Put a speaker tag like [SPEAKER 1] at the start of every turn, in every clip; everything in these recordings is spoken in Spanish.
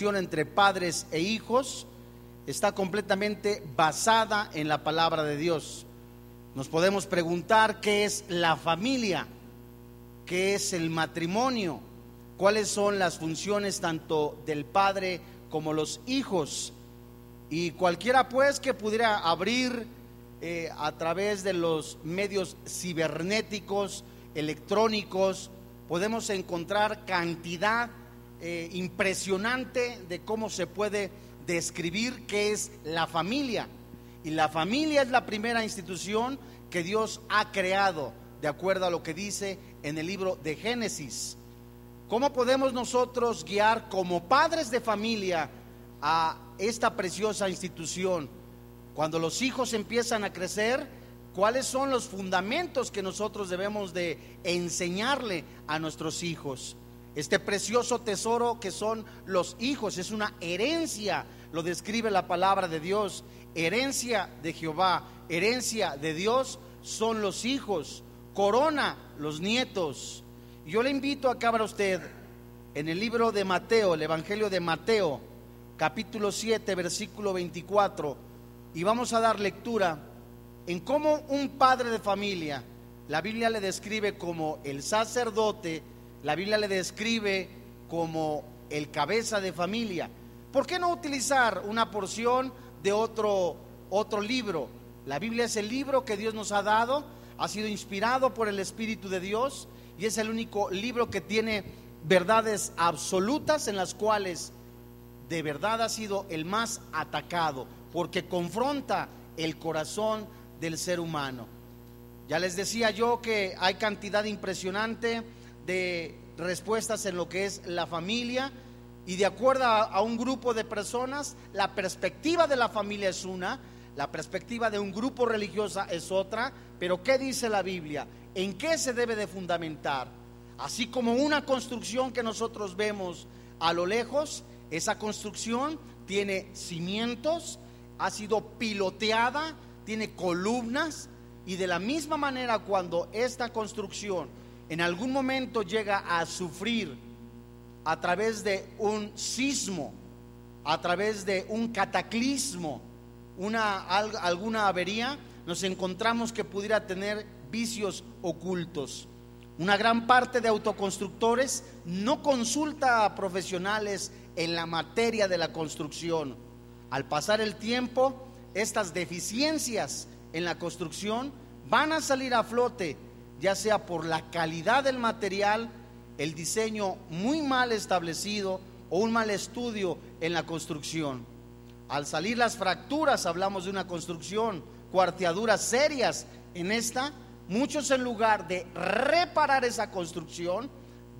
[SPEAKER 1] entre padres e hijos está completamente basada en la palabra de Dios. Nos podemos preguntar qué es la familia, qué es el matrimonio, cuáles son las funciones tanto del padre como los hijos. Y cualquiera pues que pudiera abrir eh, a través de los medios cibernéticos, electrónicos, podemos encontrar cantidad eh, impresionante de cómo se puede describir qué es la familia. Y la familia es la primera institución que Dios ha creado, de acuerdo a lo que dice en el libro de Génesis. ¿Cómo podemos nosotros guiar como padres de familia a esta preciosa institución? Cuando los hijos empiezan a crecer, ¿cuáles son los fundamentos que nosotros debemos de enseñarle a nuestros hijos? Este precioso tesoro que son los hijos es una herencia, lo describe la palabra de Dios, herencia de Jehová, herencia de Dios son los hijos, corona los nietos. Yo le invito a que abra usted en el libro de Mateo, el Evangelio de Mateo, capítulo 7, versículo 24, y vamos a dar lectura en cómo un padre de familia, la Biblia le describe como el sacerdote, la Biblia le describe como el cabeza de familia. ¿Por qué no utilizar una porción de otro, otro libro? La Biblia es el libro que Dios nos ha dado, ha sido inspirado por el Espíritu de Dios y es el único libro que tiene verdades absolutas en las cuales de verdad ha sido el más atacado, porque confronta el corazón del ser humano. Ya les decía yo que hay cantidad impresionante de respuestas en lo que es la familia y de acuerdo a, un grupo de personas, la perspectiva de la familia es una, la perspectiva de un grupo religioso es otra, pero ¿qué dice la Biblia? ¿En qué se debe de fundamentar? Así como una construcción que nosotros vemos a lo lejos, esa construcción tiene cimientos, ha sido piloteada, tiene columnas y de la misma manera cuando esta construcción en algún momento llega a sufrir a través de un sismo, a través de un cataclismo, una, alguna avería, nos encontramos que pudiera tener vicios ocultos. Una gran parte de autoconstructores no consulta a profesionales en la materia de la construcción. Al pasar el tiempo, estas deficiencias en la construcción van a salir a flote ya sea por la calidad del material, el diseño muy mal establecido o un mal estudio en la construcción. Al salir las fracturas, hablamos de una construcción, cuarteaduras serias. En esta, muchos en lugar de reparar esa construcción,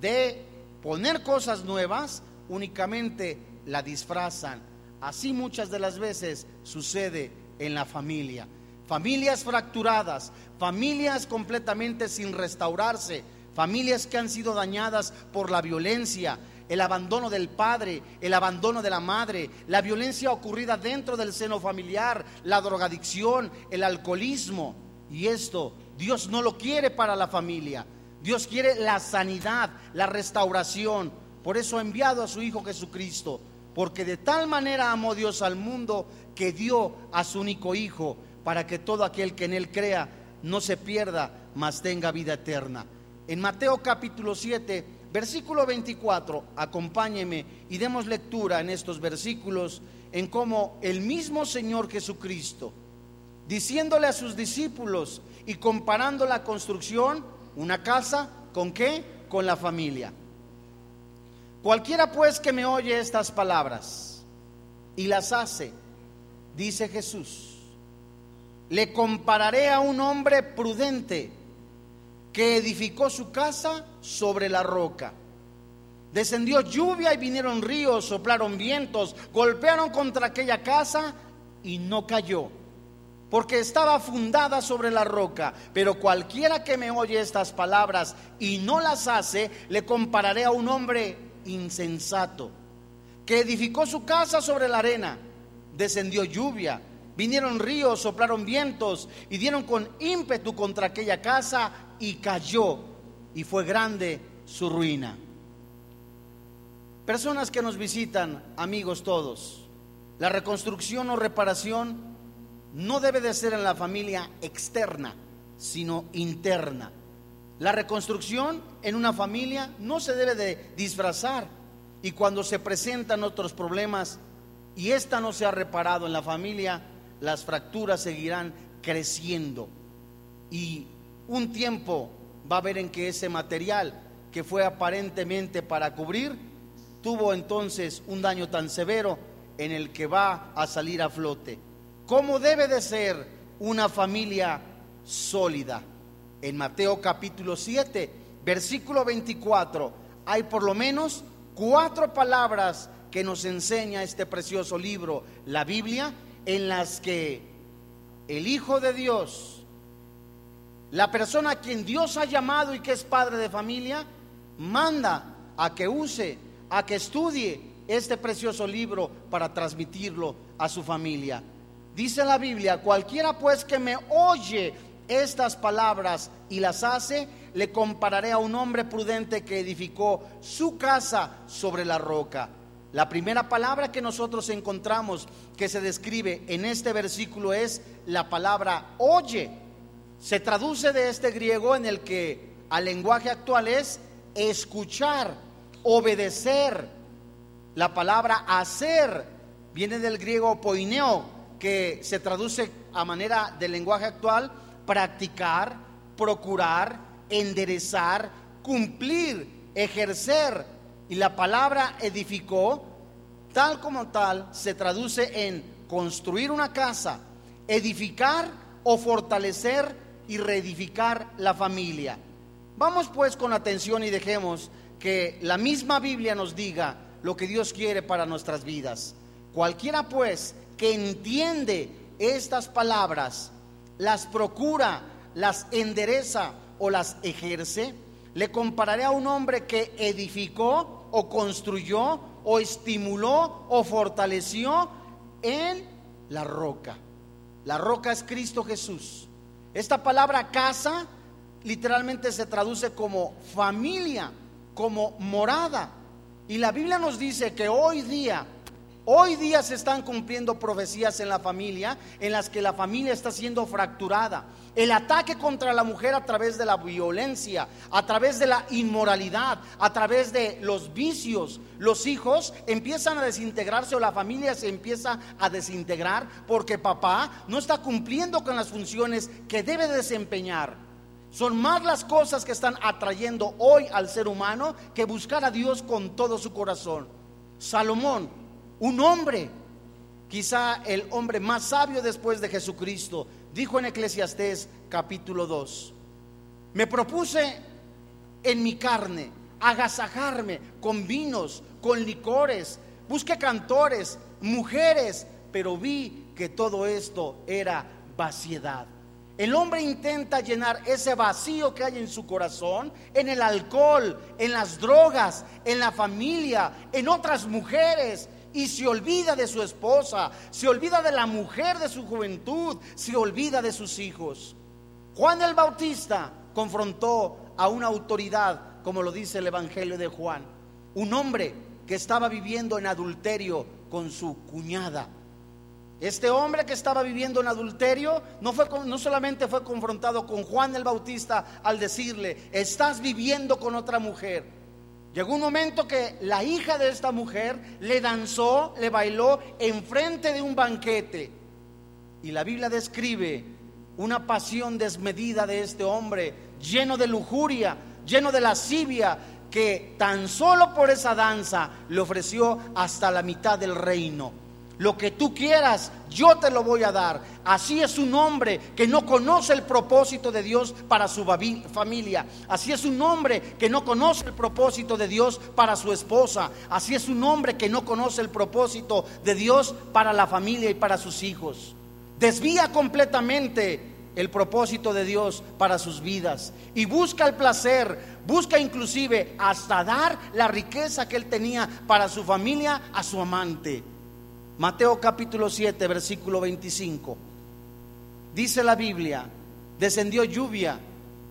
[SPEAKER 1] de poner cosas nuevas, únicamente la disfrazan. Así muchas de las veces sucede en la familia familias fracturadas, familias completamente sin restaurarse, familias que han sido dañadas por la violencia, el abandono del padre, el abandono de la madre, la violencia ocurrida dentro del seno familiar, la drogadicción, el alcoholismo. Y esto Dios no lo quiere para la familia. Dios quiere la sanidad, la restauración. Por eso ha enviado a su Hijo Jesucristo. Porque de tal manera amó Dios al mundo que dio a su único Hijo para que todo aquel que en él crea no se pierda, mas tenga vida eterna. En Mateo capítulo 7, versículo 24, acompáñeme y demos lectura en estos versículos en cómo el mismo Señor Jesucristo, diciéndole a sus discípulos y comparando la construcción, una casa, ¿con qué? Con la familia. Cualquiera pues que me oye estas palabras y las hace, dice Jesús, le compararé a un hombre prudente que edificó su casa sobre la roca. Descendió lluvia y vinieron ríos, soplaron vientos, golpearon contra aquella casa y no cayó, porque estaba fundada sobre la roca. Pero cualquiera que me oye estas palabras y no las hace, le compararé a un hombre insensato, que edificó su casa sobre la arena. Descendió lluvia Vinieron ríos, soplaron vientos y dieron con ímpetu contra aquella casa y cayó y fue grande su ruina. Personas que nos visitan, amigos todos, la reconstrucción o reparación no debe de ser en la familia externa, sino interna. La reconstrucción en una familia no se debe de disfrazar y cuando se presentan otros problemas y esta no se ha reparado en la familia, las fracturas seguirán creciendo y un tiempo va a ver en que ese material que fue aparentemente para cubrir tuvo entonces un daño tan severo en el que va a salir a flote. ¿Cómo debe de ser una familia sólida? En Mateo capítulo 7, versículo 24, hay por lo menos cuatro palabras que nos enseña este precioso libro, la Biblia, en las que el Hijo de Dios, la persona a quien Dios ha llamado y que es padre de familia, manda a que use, a que estudie este precioso libro para transmitirlo a su familia. Dice la Biblia, cualquiera pues que me oye estas palabras y las hace, le compararé a un hombre prudente que edificó su casa sobre la roca. La primera palabra que nosotros encontramos que se describe en este versículo es la palabra oye. Se traduce de este griego en el que al lenguaje actual es escuchar, obedecer. La palabra hacer viene del griego poineo, que se traduce a manera del lenguaje actual practicar, procurar, enderezar, cumplir, ejercer. Y la palabra edificó, tal como tal, se traduce en construir una casa, edificar o fortalecer y reedificar la familia. Vamos pues con atención y dejemos que la misma Biblia nos diga lo que Dios quiere para nuestras vidas. Cualquiera pues que entiende estas palabras, las procura, las endereza o las ejerce, le compararé a un hombre que edificó o construyó o estimuló o fortaleció en la roca. La roca es Cristo Jesús. Esta palabra casa literalmente se traduce como familia, como morada. Y la Biblia nos dice que hoy día Hoy día se están cumpliendo profecías en la familia en las que la familia está siendo fracturada. El ataque contra la mujer a través de la violencia, a través de la inmoralidad, a través de los vicios. Los hijos empiezan a desintegrarse o la familia se empieza a desintegrar porque papá no está cumpliendo con las funciones que debe desempeñar. Son más las cosas que están atrayendo hoy al ser humano que buscar a Dios con todo su corazón. Salomón un hombre, quizá el hombre más sabio después de Jesucristo, dijo en Eclesiastés capítulo 2, me propuse en mi carne agasajarme con vinos, con licores, busqué cantores, mujeres, pero vi que todo esto era vaciedad. El hombre intenta llenar ese vacío que hay en su corazón en el alcohol, en las drogas, en la familia, en otras mujeres, y se olvida de su esposa, se olvida de la mujer de su juventud, se olvida de sus hijos. Juan el Bautista confrontó a una autoridad, como lo dice el Evangelio de Juan, un hombre que estaba viviendo en adulterio con su cuñada. Este hombre que estaba viviendo en adulterio no, fue, no solamente fue confrontado con Juan el Bautista al decirle, estás viviendo con otra mujer, Llegó un momento que la hija de esta mujer le danzó, le bailó enfrente de un banquete. Y la Biblia describe una pasión desmedida de este hombre, lleno de lujuria, lleno de lascivia, que tan solo por esa danza le ofreció hasta la mitad del reino. Lo que tú quieras, yo te lo voy a dar. Así es un hombre que no conoce el propósito de Dios para su familia. Así es un hombre que no conoce el propósito de Dios para su esposa. Así es un hombre que no conoce el propósito de Dios para la familia y para sus hijos. Desvía completamente el propósito de Dios para sus vidas y busca el placer, busca inclusive hasta dar la riqueza que él tenía para su familia a su amante. Mateo capítulo 7, versículo 25. Dice la Biblia, descendió lluvia,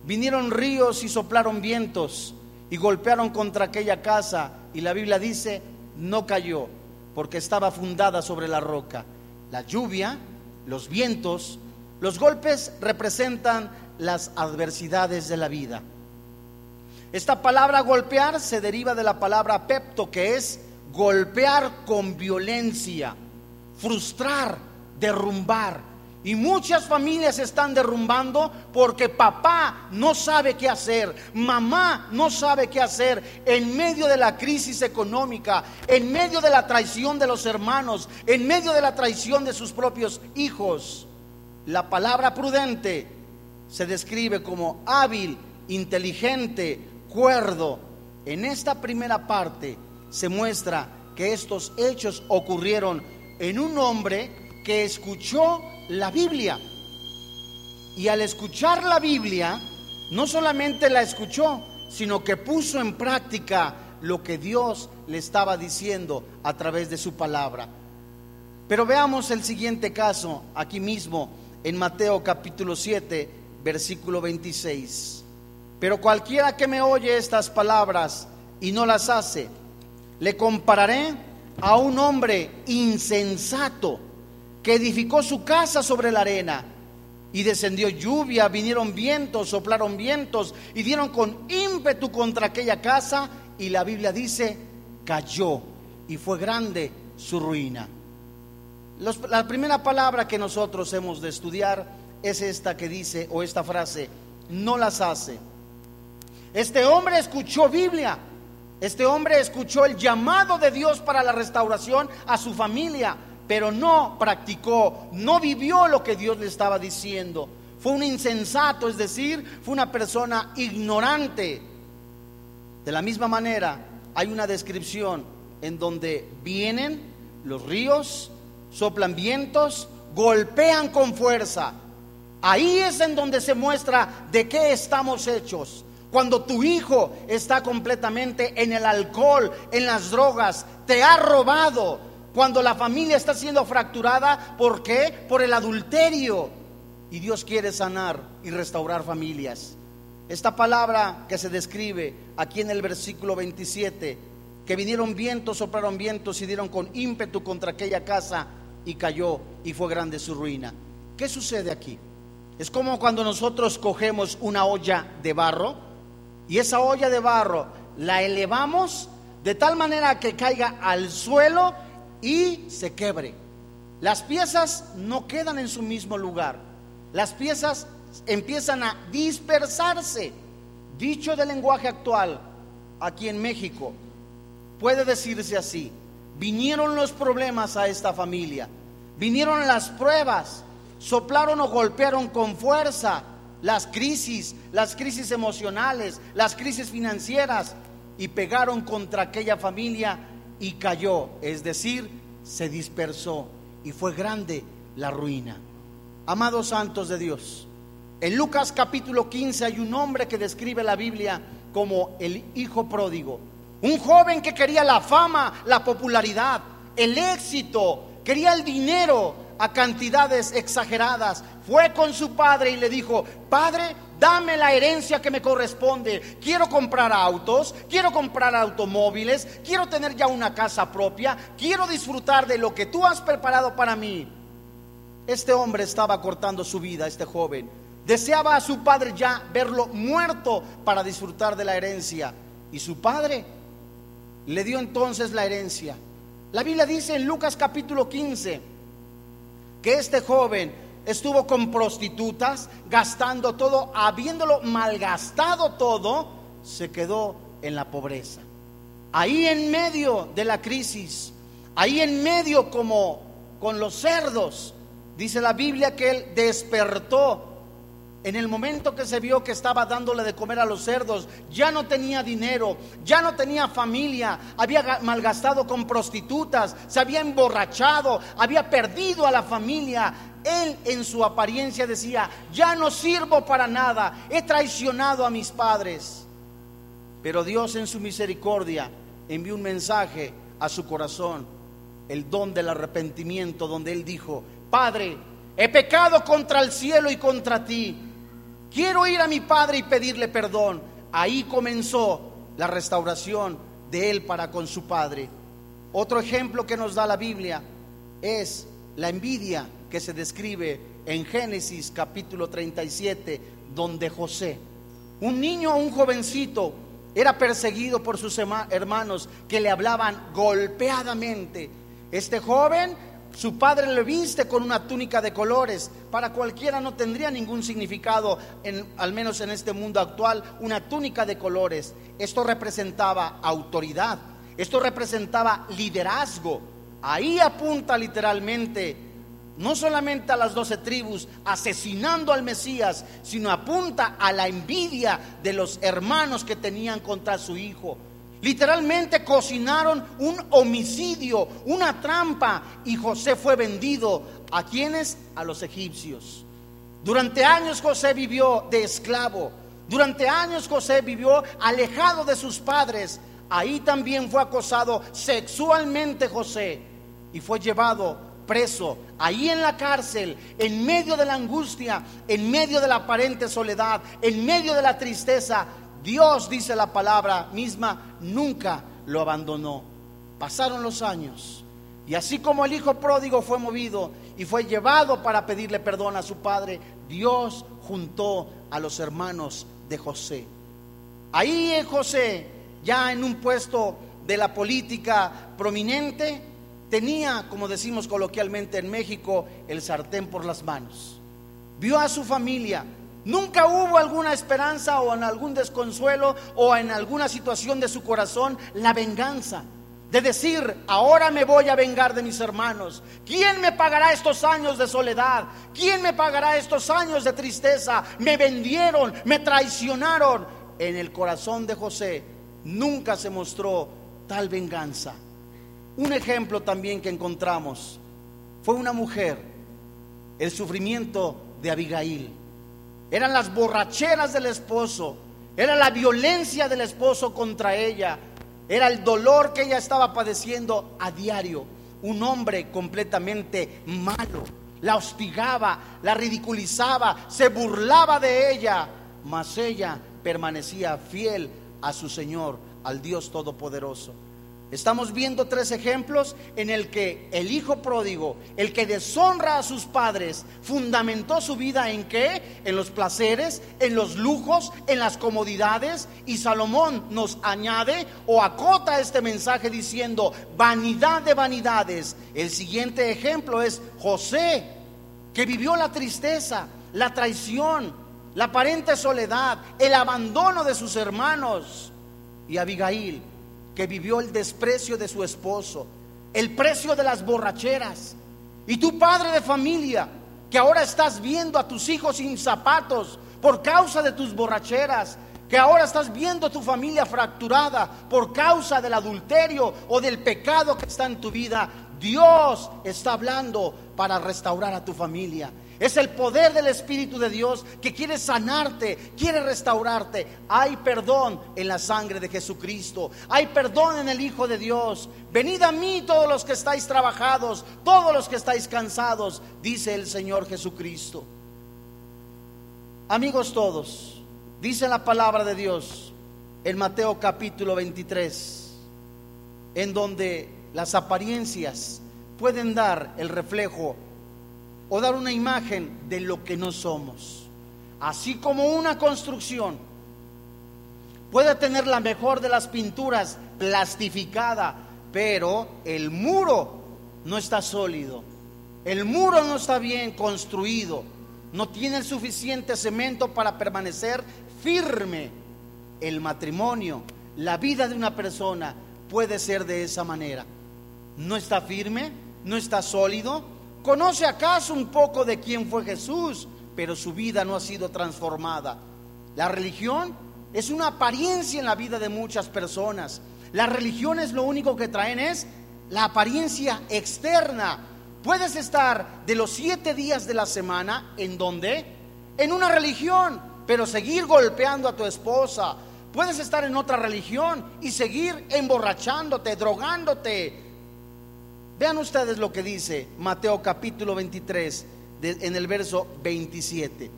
[SPEAKER 1] vinieron ríos y soplaron vientos y golpearon contra aquella casa y la Biblia dice, no cayó porque estaba fundada sobre la roca. La lluvia, los vientos, los golpes representan las adversidades de la vida. Esta palabra golpear se deriva de la palabra pepto, que es golpear con violencia, frustrar, derrumbar. Y muchas familias están derrumbando porque papá no sabe qué hacer, mamá no sabe qué hacer en medio de la crisis económica, en medio de la traición de los hermanos, en medio de la traición de sus propios hijos. La palabra prudente se describe como hábil, inteligente, cuerdo. En esta primera parte se muestra que estos hechos ocurrieron en un hombre que escuchó la Biblia. Y al escuchar la Biblia, no solamente la escuchó, sino que puso en práctica lo que Dios le estaba diciendo a través de su palabra. Pero veamos el siguiente caso aquí mismo en Mateo capítulo 7, versículo 26. Pero cualquiera que me oye estas palabras y no las hace, le compararé a un hombre insensato que edificó su casa sobre la arena. Y descendió lluvia, vinieron vientos, soplaron vientos y dieron con ímpetu contra aquella casa. Y la Biblia dice, cayó y fue grande su ruina. la primera palabra que nosotros hemos de estudiar es esta que dice, o esta frase, no las hace. Este hombre escuchó Biblia, este hombre escuchó el llamado de Dios para la restauración a su familia, pero no practicó, no vivió lo que Dios le estaba diciendo. Fue un insensato, es decir, fue una persona ignorante. De la misma manera, hay una descripción en donde vienen los ríos, soplan vientos, golpean con fuerza. Ahí es en donde se muestra de qué estamos hechos. Cuando tu hijo está completamente en el alcohol, en las drogas, te ha robado, cuando la familia está siendo fracturada, ¿por qué? Por el adulterio. Y Dios quiere sanar y restaurar familias. Esta palabra que se describe aquí en el versículo 27, que vinieron vientos, soplaron vientos y dieron con ímpetu contra aquella casa y cayó y fue grande su ruina. ¿Qué sucede aquí? Es como cuando nosotros cogemos una olla de barro y esa olla de barro la elevamos de tal manera que caiga al suelo y se quebre. Las piezas no quedan en su mismo lugar. Las piezas empiezan a dispersarse. Dicho del lenguaje actual, aquí en México, puede decirse así. Vinieron los problemas a esta familia. Vinieron las pruebas. Soplaron o golpearon con fuerza las crisis, las crisis emocionales, las crisis financieras y pegaron contra aquella familia y cayó, es decir, se dispersó y fue grande la ruina. Amados santos de Dios, en Lucas capítulo 15 hay un hombre que describe la Biblia como el hijo pródigo, un joven que quería la fama, la popularidad, el éxito, quería el dinero a cantidades exageradas. Fue con su padre y le dijo, Padre, dame la herencia que me corresponde. Quiero comprar autos, quiero comprar automóviles, quiero tener ya una casa propia, quiero disfrutar de lo que tú has preparado para mí. Este hombre estaba cortando su vida, este joven. Deseaba a su padre ya verlo muerto para disfrutar de la herencia. Y su padre le dio entonces la herencia. La Biblia dice en Lucas capítulo 15 que este joven estuvo con prostitutas, gastando todo, habiéndolo malgastado todo, se quedó en la pobreza. Ahí en medio de la crisis, ahí en medio como con los cerdos, dice la Biblia que él despertó en el momento que se vio que estaba dándole de comer a los cerdos, ya no tenía dinero, ya no tenía familia, había malgastado con prostitutas, se había emborrachado, había perdido a la familia. Él en su apariencia decía, ya no sirvo para nada, he traicionado a mis padres. Pero Dios en su misericordia envió un mensaje a su corazón, el don del arrepentimiento, donde él dijo, Padre, he pecado contra el cielo y contra ti Quiero ir a mi padre y pedirle perdón. Ahí comenzó la restauración de él para con su padre. Otro ejemplo que nos da la Biblia es la envidia que se describe en Génesis capítulo 37, donde José, un niño o un jovencito, era perseguido por sus hermanos que le hablaban golpeadamente. Este joven, su padre le viste con una túnica de colores. Para cualquiera no tendría ningún significado, en, al menos en este mundo actual, una túnica de colores. Esto representaba autoridad, esto representaba liderazgo. Ahí apunta literalmente no solamente a las doce tribus asesinando al Mesías, sino apunta a la envidia de los hermanos que tenían contra su hijo. Literalmente cocinaron un homicidio, una trampa, y José fue vendido. ¿A quienes? A los egipcios. Durante años José vivió de esclavo. Durante años José vivió alejado de sus padres. Ahí también fue acosado sexualmente José y fue llevado preso, ahí en la cárcel, en medio de la angustia, en medio de la aparente soledad, en medio de la tristeza, Dios, dice la palabra misma, nunca lo abandonó. Pasaron los años y así como el hijo pródigo fue movido y fue llevado para pedirle perdón a su padre, Dios juntó a los hermanos de José. Ahí en José, ya en un puesto de la política prominente, tenía, como decimos coloquialmente en México, el sartén por las manos. Vio a su familia. Nunca hubo alguna esperanza o en algún desconsuelo o en alguna situación de su corazón la venganza. De decir, ahora me voy a vengar de mis hermanos. ¿Quién me pagará estos años de soledad? ¿Quién me pagará estos años de tristeza? Me vendieron, me traicionaron. En el corazón de José nunca se mostró tal venganza. Un ejemplo también que encontramos fue una mujer, el sufrimiento de Abigail. Eran las borracheras del esposo, era la violencia del esposo contra ella, era el dolor que ella estaba padeciendo a diario. Un hombre completamente malo, la hostigaba, la ridiculizaba, se burlaba de ella, mas ella permanecía fiel a su Señor, al Dios Todopoderoso. Estamos viendo tres ejemplos en el que el hijo pródigo, el que deshonra a sus padres, fundamentó su vida en qué? En los placeres, en los lujos, en las comodidades. Y Salomón nos añade o acota este mensaje diciendo, vanidad de vanidades. El siguiente ejemplo es José, que vivió la tristeza, la traición, la aparente soledad, el abandono de sus hermanos. Y Abigail, que vivió el desprecio de su esposo, el precio de las borracheras. Y tu padre de familia, que ahora estás viendo a tus hijos sin zapatos por causa de tus borracheras, que ahora estás viendo tu familia fracturada por causa del adulterio o del pecado que está en tu vida, Dios está hablando para restaurar a tu familia. Es el poder del Espíritu de Dios que quiere sanarte, quiere restaurarte. Hay perdón en la sangre de Jesucristo. Hay perdón en el Hijo de Dios. Venid a mí todos los que estáis trabajados, todos los que estáis cansados, dice el Señor Jesucristo. Amigos todos, dice la palabra de Dios en Mateo capítulo 23, en donde las apariencias pueden dar el reflejo o dar una imagen de lo que no somos. Así como una construcción puede tener la mejor de las pinturas plastificada, pero el muro no está sólido, el muro no está bien construido, no tiene el suficiente cemento para permanecer firme. El matrimonio, la vida de una persona puede ser de esa manera. No está firme, no está sólido, ¿Conoce acaso un poco de quién fue Jesús? Pero su vida no ha sido transformada. La religión es una apariencia en la vida de muchas personas. Las religiones lo único que traen es la apariencia externa. Puedes estar de los siete días de la semana en donde? En una religión, pero seguir golpeando a tu esposa. Puedes estar en otra religión y seguir emborrachándote, drogándote, Vean ustedes lo que dice Mateo capítulo 23 en el verso 27.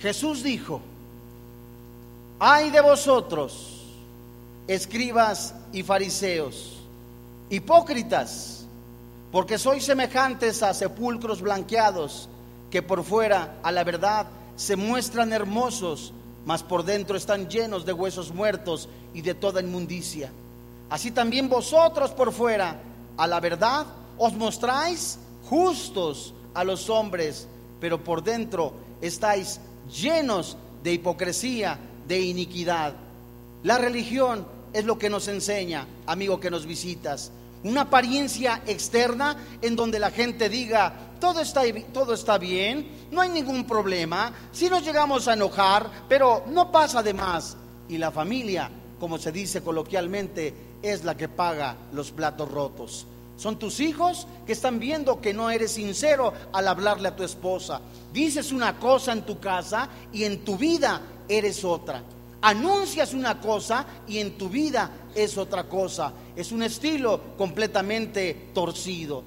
[SPEAKER 1] Jesús dijo, Ay de vosotros, escribas y fariseos, hipócritas, porque sois semejantes a sepulcros blanqueados, que por fuera, a la verdad, se muestran hermosos, mas por dentro están llenos de huesos muertos y de toda inmundicia. Así también vosotros por fuera, a la verdad, os mostráis justos a los hombres, pero por dentro estáis llenos de hipocresía, de iniquidad. La religión es lo que nos enseña, amigo que nos visitas. Una apariencia externa en donde la gente diga, todo está, todo está bien, no hay ningún problema, si nos llegamos a enojar, pero no pasa de más. Y la familia, como se dice coloquialmente, es la que paga los platos rotos. Son tus hijos que están viendo que no eres sincero al hablarle a tu esposa. Dices una cosa en tu casa y en tu vida eres otra. Anuncias una cosa y en tu vida es otra cosa. Es un estilo completamente torcido.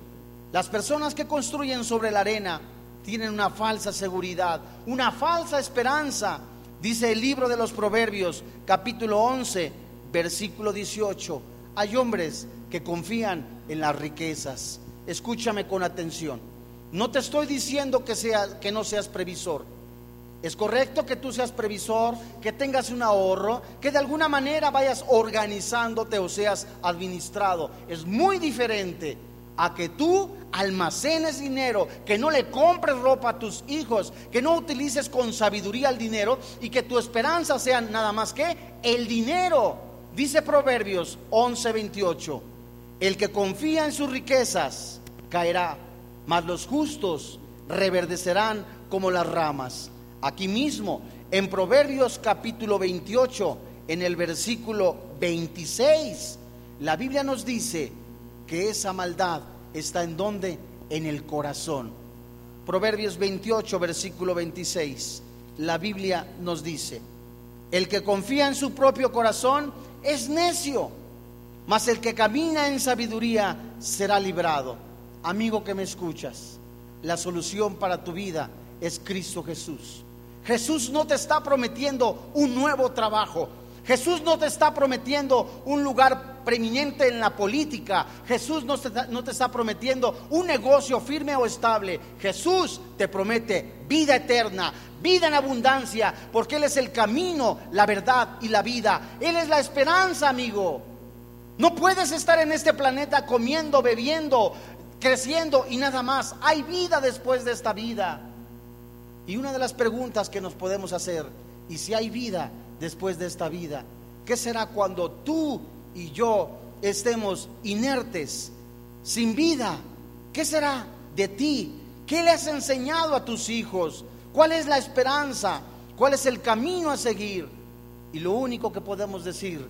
[SPEAKER 1] Las personas que construyen sobre la arena tienen una falsa seguridad, una falsa esperanza. Dice el libro de los Proverbios, capítulo 11, versículo 18. Hay hombres que confían en las riquezas. Escúchame con atención. No te estoy diciendo que, sea, que no seas previsor. Es correcto que tú seas previsor, que tengas un ahorro, que de alguna manera vayas organizándote o seas administrado. Es muy diferente a que tú almacenes dinero, que no le compres ropa a tus hijos, que no utilices con sabiduría el dinero y que tu esperanza sea nada más que el dinero. Dice Proverbios 11:28, el que confía en sus riquezas caerá, mas los justos reverdecerán como las ramas. Aquí mismo, en Proverbios capítulo 28, en el versículo 26, la Biblia nos dice, que esa maldad está en donde? En el corazón. Proverbios 28, versículo 26. La Biblia nos dice, el que confía en su propio corazón es necio, mas el que camina en sabiduría será librado. Amigo que me escuchas, la solución para tu vida es Cristo Jesús. Jesús no te está prometiendo un nuevo trabajo. Jesús no te está prometiendo un lugar preeminente en la política. Jesús no te, no te, está prometiendo un negocio firme o estable. Jesús te promete vida eterna, vida en abundancia, porque Él es el camino, la verdad y la vida. Él es la esperanza, amigo. No puedes estar en este planeta comiendo, bebiendo, creciendo y nada más. Hay vida después de esta vida. Y una de las preguntas que nos podemos hacer, ¿y si hay vida después de esta vida? ¿Qué será cuando tú y yo estemos inertes, sin vida? ¿Qué será de ti? ¿Qué le has enseñado a tus hijos? ¿Cuál es la esperanza? ¿Cuál es el camino a seguir? Y lo único que podemos decir,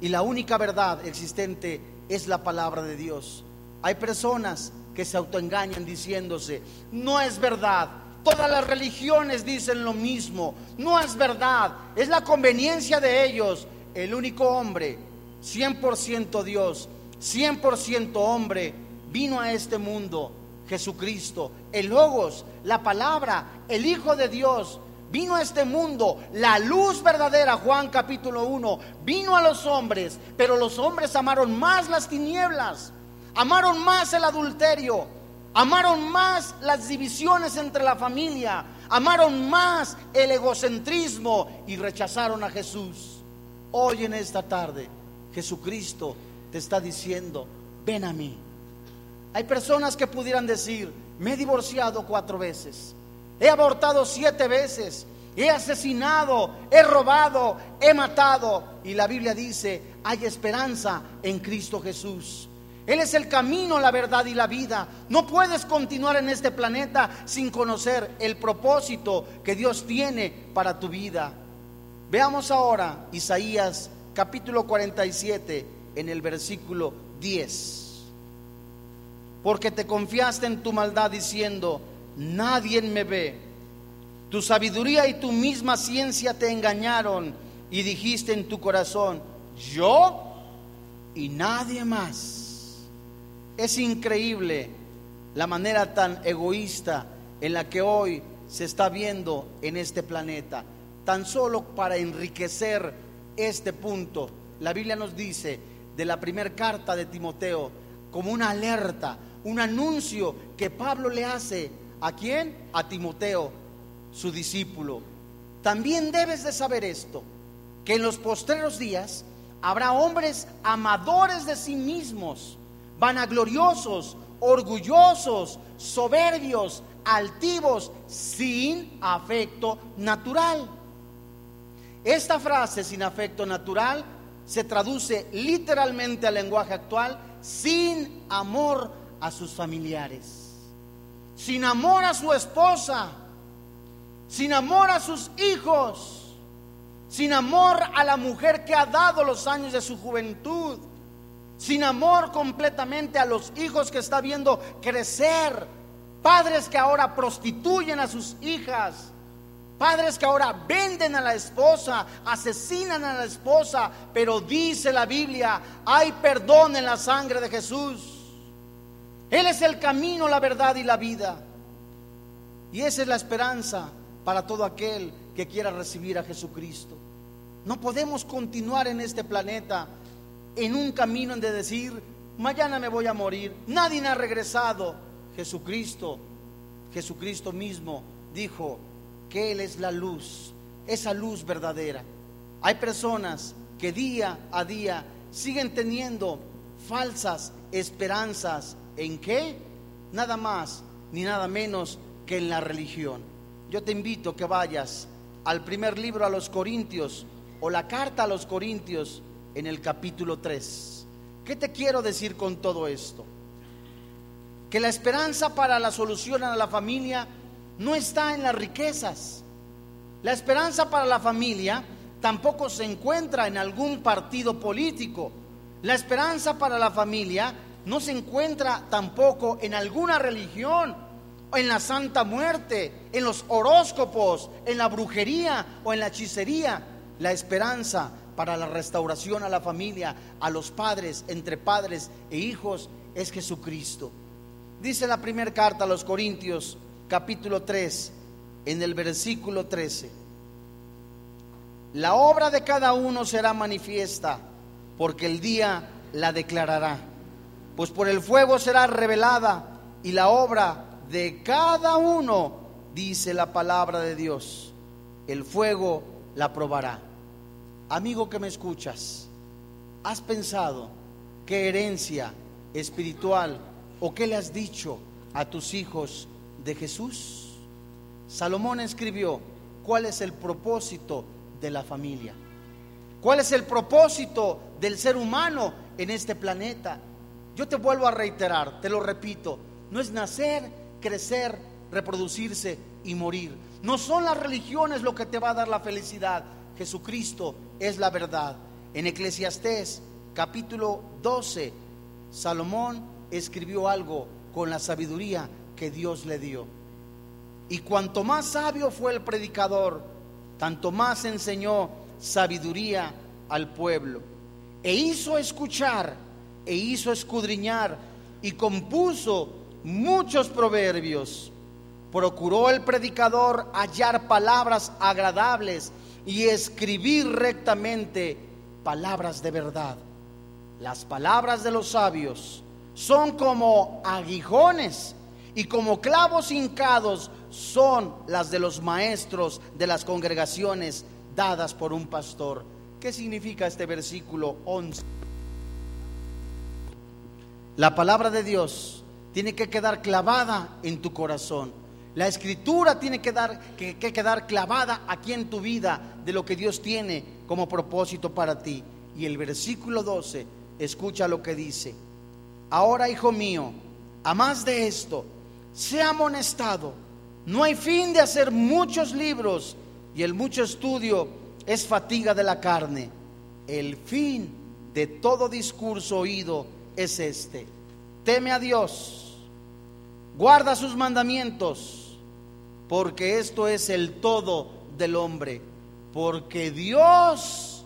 [SPEAKER 1] y la única verdad existente, es la palabra de Dios. Hay personas que se autoengañan diciéndose, no es verdad, Todas las religiones dicen lo mismo. No es verdad. Es la conveniencia de ellos. El único hombre, 100% Dios, 100% hombre, vino a este mundo. Jesucristo, el Logos, la palabra, el Hijo de Dios, vino a este mundo, la luz verdadera, Juan capítulo 1, vino a los hombres, pero los hombres amaron más las tinieblas, amaron más el adulterio, Amaron más las divisiones entre la familia, amaron más el egocentrismo y rechazaron a Jesús. Hoy en esta tarde Jesucristo te está diciendo, ven a mí. Hay personas que pudieran decir, me he divorciado cuatro veces, he abortado siete veces, he asesinado, he robado, he matado. Y la Biblia dice, hay esperanza en Cristo Jesús. Él es el camino, la verdad y la vida. No puedes continuar en este planeta sin conocer el propósito que Dios tiene para tu vida. Veamos ahora Isaías capítulo 47 en el versículo 10. Porque te confiaste en tu maldad diciendo, nadie me ve. Tu sabiduría y tu misma ciencia te engañaron y dijiste en tu corazón, yo y nadie más. Es increíble la manera tan egoísta en la que hoy se está viendo en este planeta. tan solo para enriquecer este punto. La Biblia nos dice de la primera carta de Timoteo como una alerta, un anuncio que Pablo le hace a quién? A Timoteo, su discípulo. También debes de saber esto, que en los postreros días habrá hombres amadores de sí mismos, vanagloriosos, orgullosos, soberbios, altivos, sin afecto natural. Esta frase sin afecto natural se traduce literalmente al lenguaje actual sin amor a sus familiares, sin amor a su esposa, sin amor a sus hijos, sin amor a la mujer que ha dado los años de su juventud, sin amor completamente a los hijos que está viendo crecer, padres que ahora prostituyen a sus hijas, Padres que ahora venden a la esposa, asesinan a la esposa, pero dice la Biblia, hay perdón en la sangre de Jesús. Él es el camino, la verdad y la vida. Y esa es la esperanza para todo aquel que quiera recibir a Jesucristo. No podemos continuar en este planeta en un camino de decir, mañana me voy a morir, nadie ha regresado. Jesucristo, Jesucristo mismo dijo, que Él es la luz, esa luz verdadera. Hay personas que día a día siguen teniendo falsas esperanzas. ¿En qué? Nada más ni nada menos que en la religión. Yo te invito que vayas al primer libro a los Corintios o la carta a los Corintios en el capítulo 3. ¿Qué te quiero decir con todo esto? Que la esperanza para la solución a la familia no está en las riquezas. La esperanza para la familia tampoco se encuentra en algún partido político. La esperanza para la familia no se encuentra tampoco en alguna religión, en la santa muerte, en los horóscopos, en la brujería o en la hechicería. La esperanza para la restauración a la familia, a los padres, entre padres e hijos, es Jesucristo. Dice la primera carta a los Corintios, capítulo 3, en el versículo 13. La obra de cada uno será manifiesta, porque el día la declarará. Pues por el fuego será revelada y la obra de cada uno, dice la palabra de Dios. El fuego la probará. Amigo que me escuchas, ¿has pensado qué herencia espiritual o qué le has dicho a tus hijos de Jesús. Salomón escribió, ¿cuál es el propósito de la familia? ¿Cuál es el propósito del ser humano en este planeta? Yo te vuelvo a reiterar, te lo repito, no es nacer, crecer, reproducirse y morir. No son las religiones lo que te va a dar la felicidad. Jesucristo es la verdad. En Eclesiastés capítulo 12, Salomón escribió algo con la sabiduría que Dios le dio. Y cuanto más sabio fue el predicador, tanto más enseñó sabiduría al pueblo. E hizo escuchar, e hizo escudriñar, y compuso muchos proverbios. Procuró el predicador hallar palabras agradables y escribir rectamente palabras de verdad. Las palabras de los sabios son como aguijones y como clavos hincados son las de los maestros de las congregaciones dadas por un pastor. ¿Qué significa este versículo 11? La palabra de Dios tiene que quedar clavada en tu corazón. La escritura tiene que, dar, que, que quedar clavada aquí en tu vida de lo que Dios tiene como propósito para ti. Y el versículo 12, escucha lo que dice. Ahora, hijo mío, a más de esto, sea amonestado. No hay fin de hacer muchos libros y el mucho estudio es fatiga de la carne. El fin de todo discurso oído es este. Teme a Dios, guarda sus mandamientos, porque esto es el todo del hombre. Porque Dios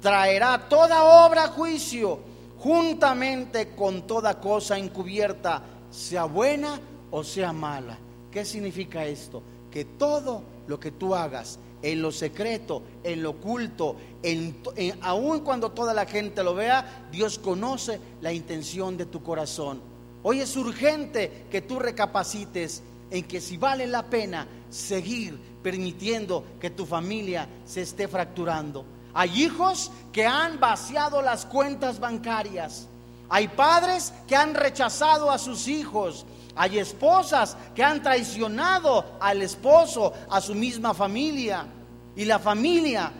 [SPEAKER 1] traerá toda obra a juicio juntamente con toda cosa encubierta, sea buena o sea mala. ¿Qué significa esto? Que todo lo que tú hagas en lo secreto, en lo oculto, en, aun cuando toda la gente lo vea, Dios conoce la intención de tu corazón. Hoy es urgente que tú recapacites en que si vale la pena seguir permitiendo que tu familia se esté fracturando. Hay hijos que han vaciado las cuentas bancarias. Hay padres que han rechazado a sus hijos. Hay esposas que han traicionado al esposo, a su misma familia. Y la familia,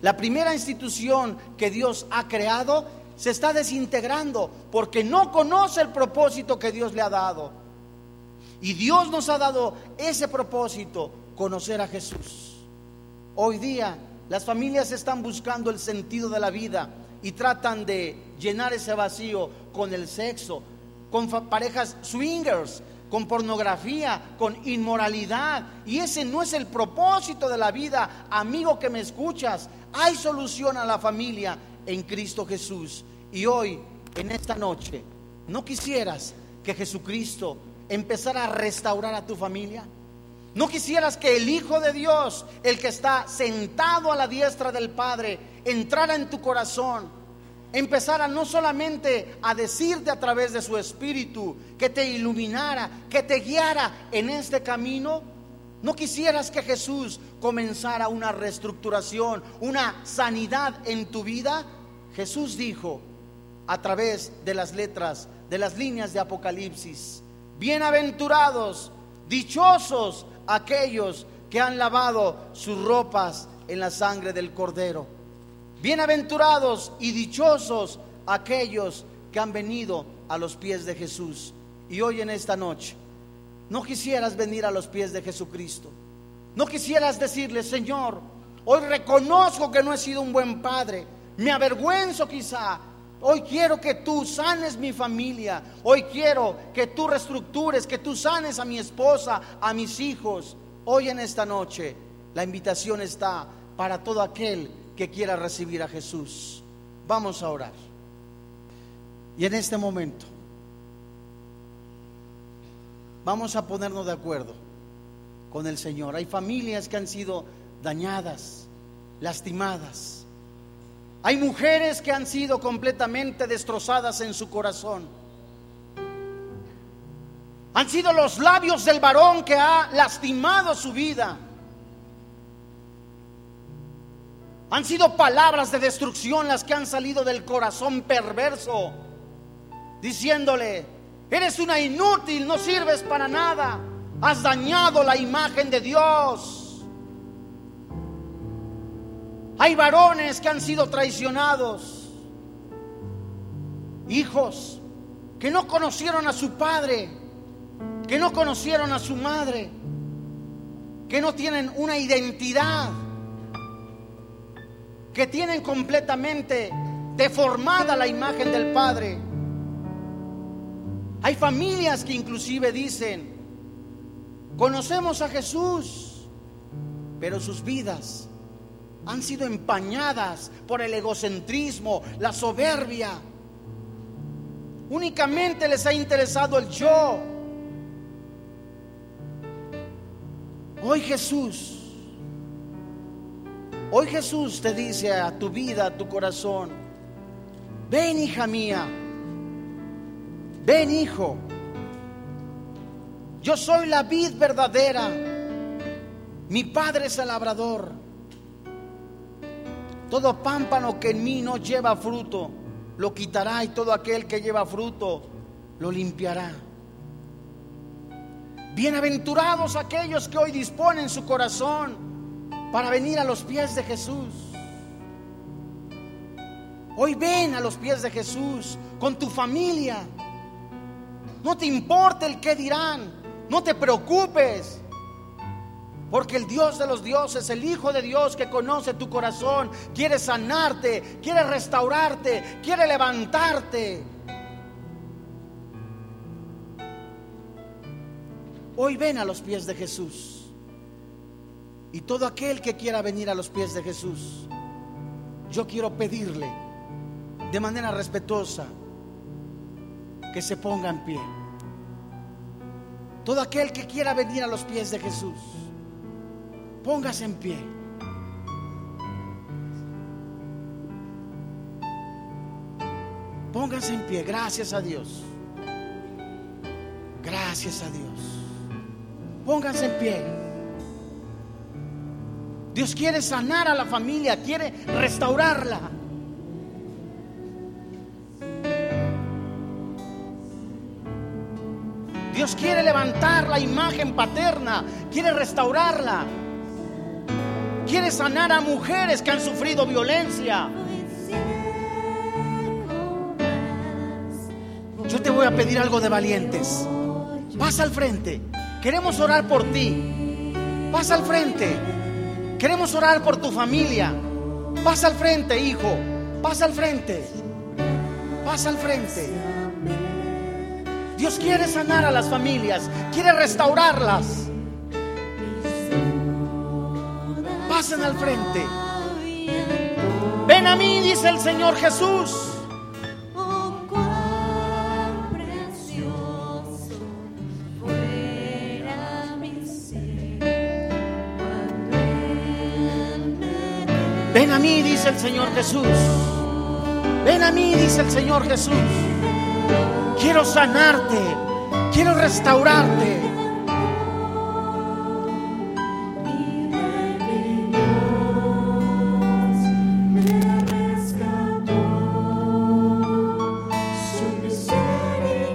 [SPEAKER 1] la primera institución que Dios ha creado, se está desintegrando porque no conoce el propósito que Dios le ha dado. Y Dios nos ha dado ese propósito, conocer a Jesús. Hoy día las familias están buscando el sentido de la vida y tratan de llenar ese vacío con el sexo, con parejas swingers, con pornografía, con inmoralidad. Y ese no es el propósito de la vida, amigo que me escuchas. Hay solución a la familia en Cristo Jesús. Y hoy, en esta noche, ¿no quisieras que Jesucristo empezara a restaurar a tu familia? ¿No quisieras que el Hijo de Dios, el que está sentado a la diestra del Padre, entrara en tu corazón? Empezara no solamente a decirte a través de su espíritu, que te iluminara, que te guiara en este camino, ¿no quisieras que Jesús comenzara una reestructuración, una sanidad en tu vida? Jesús dijo a través de las letras, de las líneas de Apocalipsis, bienaventurados, dichosos aquellos que han lavado sus ropas en la sangre del Cordero. Bienaventurados y dichosos aquellos que han venido a los pies de Jesús. Y hoy en esta noche, no quisieras venir a los pies de Jesucristo. No quisieras decirle, Señor, hoy reconozco que no he sido un buen padre. Me avergüenzo quizá. Hoy quiero que tú sanes mi familia. Hoy quiero que tú reestructures, que tú sanes a mi esposa, a mis hijos. Hoy en esta noche, la invitación está para todo aquel que quiera recibir a Jesús. Vamos a orar. Y en este momento vamos a ponernos de acuerdo con el Señor. Hay familias que han sido dañadas, lastimadas. Hay mujeres que han sido completamente destrozadas en su corazón. Han sido los labios del varón que ha lastimado su vida. Han sido palabras de destrucción las que han salido del corazón perverso, diciéndole, eres una inútil, no sirves para nada, has dañado la imagen de Dios. Hay varones que han sido traicionados, hijos que no conocieron a su padre, que no conocieron a su madre, que no tienen una identidad que tienen completamente deformada la imagen del Padre. Hay familias que inclusive dicen, conocemos a Jesús, pero sus vidas han sido empañadas por el egocentrismo, la soberbia. Únicamente les ha interesado el yo. Hoy Jesús Hoy Jesús te dice a tu vida, a tu corazón, ven hija mía, ven hijo, yo soy la vid verdadera, mi Padre es el labrador. Todo pámpano que en mí no lleva fruto, lo quitará y todo aquel que lleva fruto, lo limpiará. Bienaventurados aquellos que hoy disponen su corazón para venir a los pies de Jesús. Hoy ven a los pies de Jesús con tu familia. No te importa el que dirán, no te preocupes. Porque el Dios de los dioses, el Hijo de Dios que conoce tu corazón, quiere sanarte, quiere restaurarte, quiere levantarte. Hoy ven a los pies de Jesús. Y todo aquel que quiera venir a los pies de Jesús, yo quiero pedirle de manera respetuosa que se ponga en pie. Todo aquel que quiera venir a los pies de Jesús, póngase en pie. Póngase en pie, gracias a Dios. Gracias a Dios. Pónganse en pie. Dios quiere sanar a la familia, quiere restaurarla. Dios quiere levantar la imagen paterna, quiere restaurarla. Quiere sanar a mujeres que han sufrido violencia. Yo te voy a pedir algo de valientes. Pasa al frente. Queremos orar por ti. Pasa al frente. Queremos orar por tu familia. Pasa al frente, hijo. Pasa al frente. Pasa al frente. Dios quiere sanar a las familias, quiere restaurarlas. Pasen al frente. Ven a mí, dice el Señor Jesús. A mí, dice el Señor Jesús. Ven a mí, dice el Señor Jesús. Quiero sanarte. Quiero restaurarte.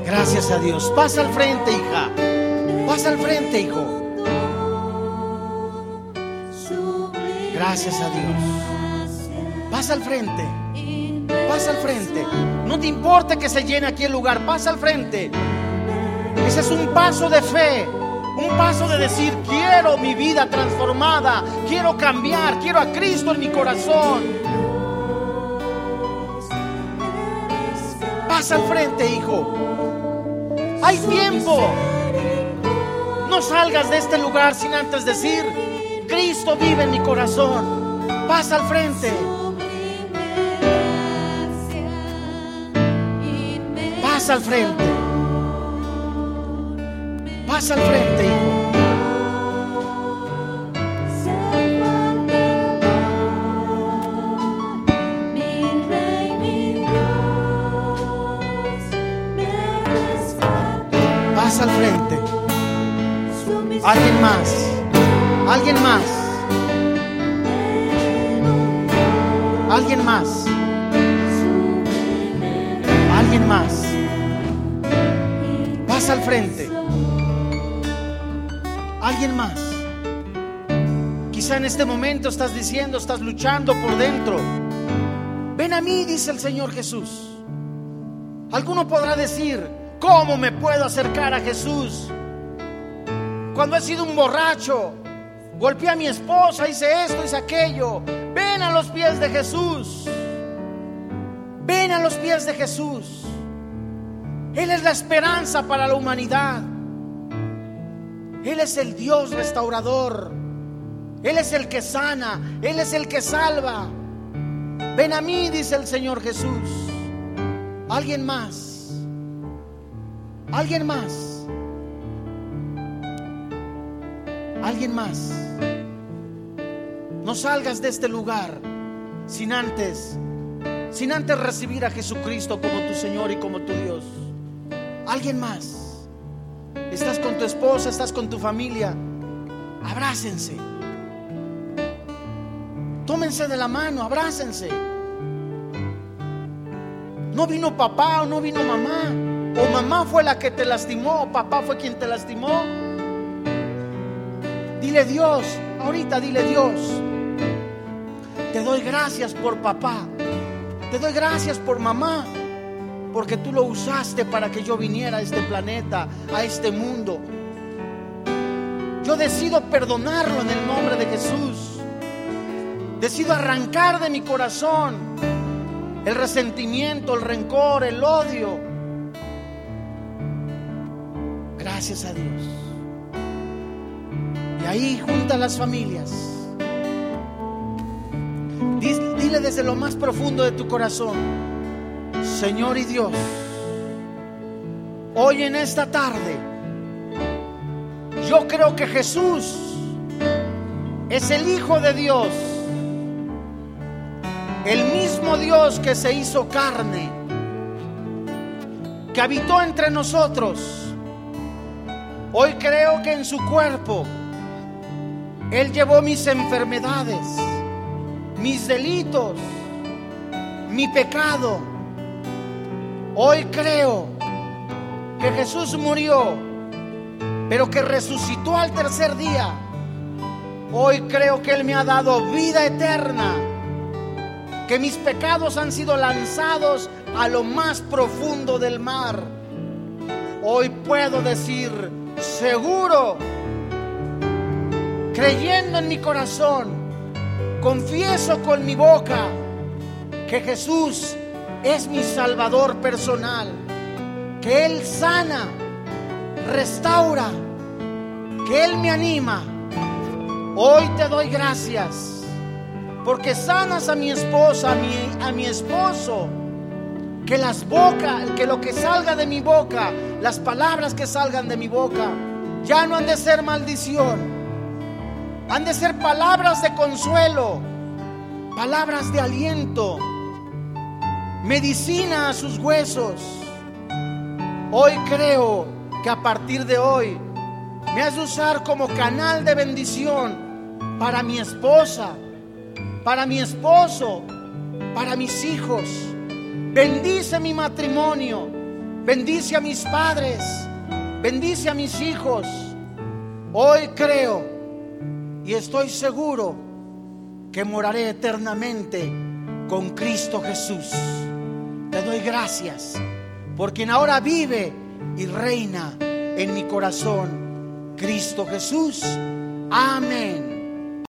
[SPEAKER 1] Gracias a Dios. Pasa al frente, hija. Pasa al frente, hijo. Gracias a Dios. Pasa al frente. Pasa al frente. No te importa que se llene aquí el lugar. Pasa al frente. Ese es un paso de fe. Un paso de decir, quiero mi vida transformada. Quiero cambiar. Quiero a Cristo en mi corazón. Pasa al frente, hijo. Hay tiempo. No salgas de este lugar sin antes decir, Cristo vive en mi corazón. Pasa al frente. Pasa al frente. Pasa al frente, hijo. Pasa al frente. Alguien más. Alguien más. Alguien más. Alguien más. Al frente. Alguien más. Quizá en este momento estás diciendo, estás luchando por dentro. Ven a mí, dice el Señor Jesús. Alguno podrá decir, ¿cómo me puedo acercar a Jesús? Cuando he sido un borracho, golpeé a mi esposa, hice esto, hice aquello. Ven a los pies de Jesús. Ven a los pies de Jesús. Él es la esperanza para la humanidad. Él es el Dios restaurador. Él es el que sana. Él es el que salva. Ven a mí, dice el Señor Jesús. Alguien más. Alguien más. Alguien más. No salgas de este lugar sin antes, sin antes recibir a Jesucristo como tu Señor y como tu Dios. Alguien más. Estás con tu esposa, estás con tu familia. Abrácense. Tómense de la mano, abrácense. No vino papá o no vino mamá. O mamá fue la que te lastimó o papá fue quien te lastimó. Dile Dios, ahorita dile Dios. Te doy gracias por papá. Te doy gracias por mamá. Porque tú lo usaste para que yo viniera a este planeta, a este mundo. Yo decido perdonarlo en el nombre de Jesús. Decido arrancar de mi corazón el resentimiento, el rencor, el odio. Gracias a Dios. Y ahí juntas las familias. Dile desde lo más profundo de tu corazón, Señor y Dios, hoy en esta tarde, yo creo que Jesús es el Hijo de Dios, el mismo Dios que se hizo carne que habitó entre nosotros. Hoy creo que en su cuerpo Él llevó mis enfermedades, mis delitos, mi pecado. Hoy creo que Jesús murió, pero que resucitó al tercer día. Hoy creo que Él me ha dado vida eterna, que mis pecados han sido lanzados a lo más profundo del mar. Hoy puedo decir, seguro, creyendo en mi corazón, confieso con mi boca que Jesús es mi Salvador personal, que Él sana, restaura, que Él me anima. Hoy te doy gracias porque sanas a mi esposa, a mi, a mi esposo. Que las bocas, que lo que salga de mi boca, las palabras que salgan de mi boca, ya no han de ser maldición. Han de ser palabras de consuelo, palabras de aliento, medicina a sus huesos. Hoy creo que a partir de hoy me has de usar como canal de bendición para mi esposa, para mi esposo, para mis hijos. Bendice mi matrimonio, bendice a mis padres, bendice a mis hijos. Hoy creo y estoy seguro que moraré eternamente con Cristo Jesús. Te doy gracias por quien ahora vive y reina en mi corazón, Cristo Jesús. Amén.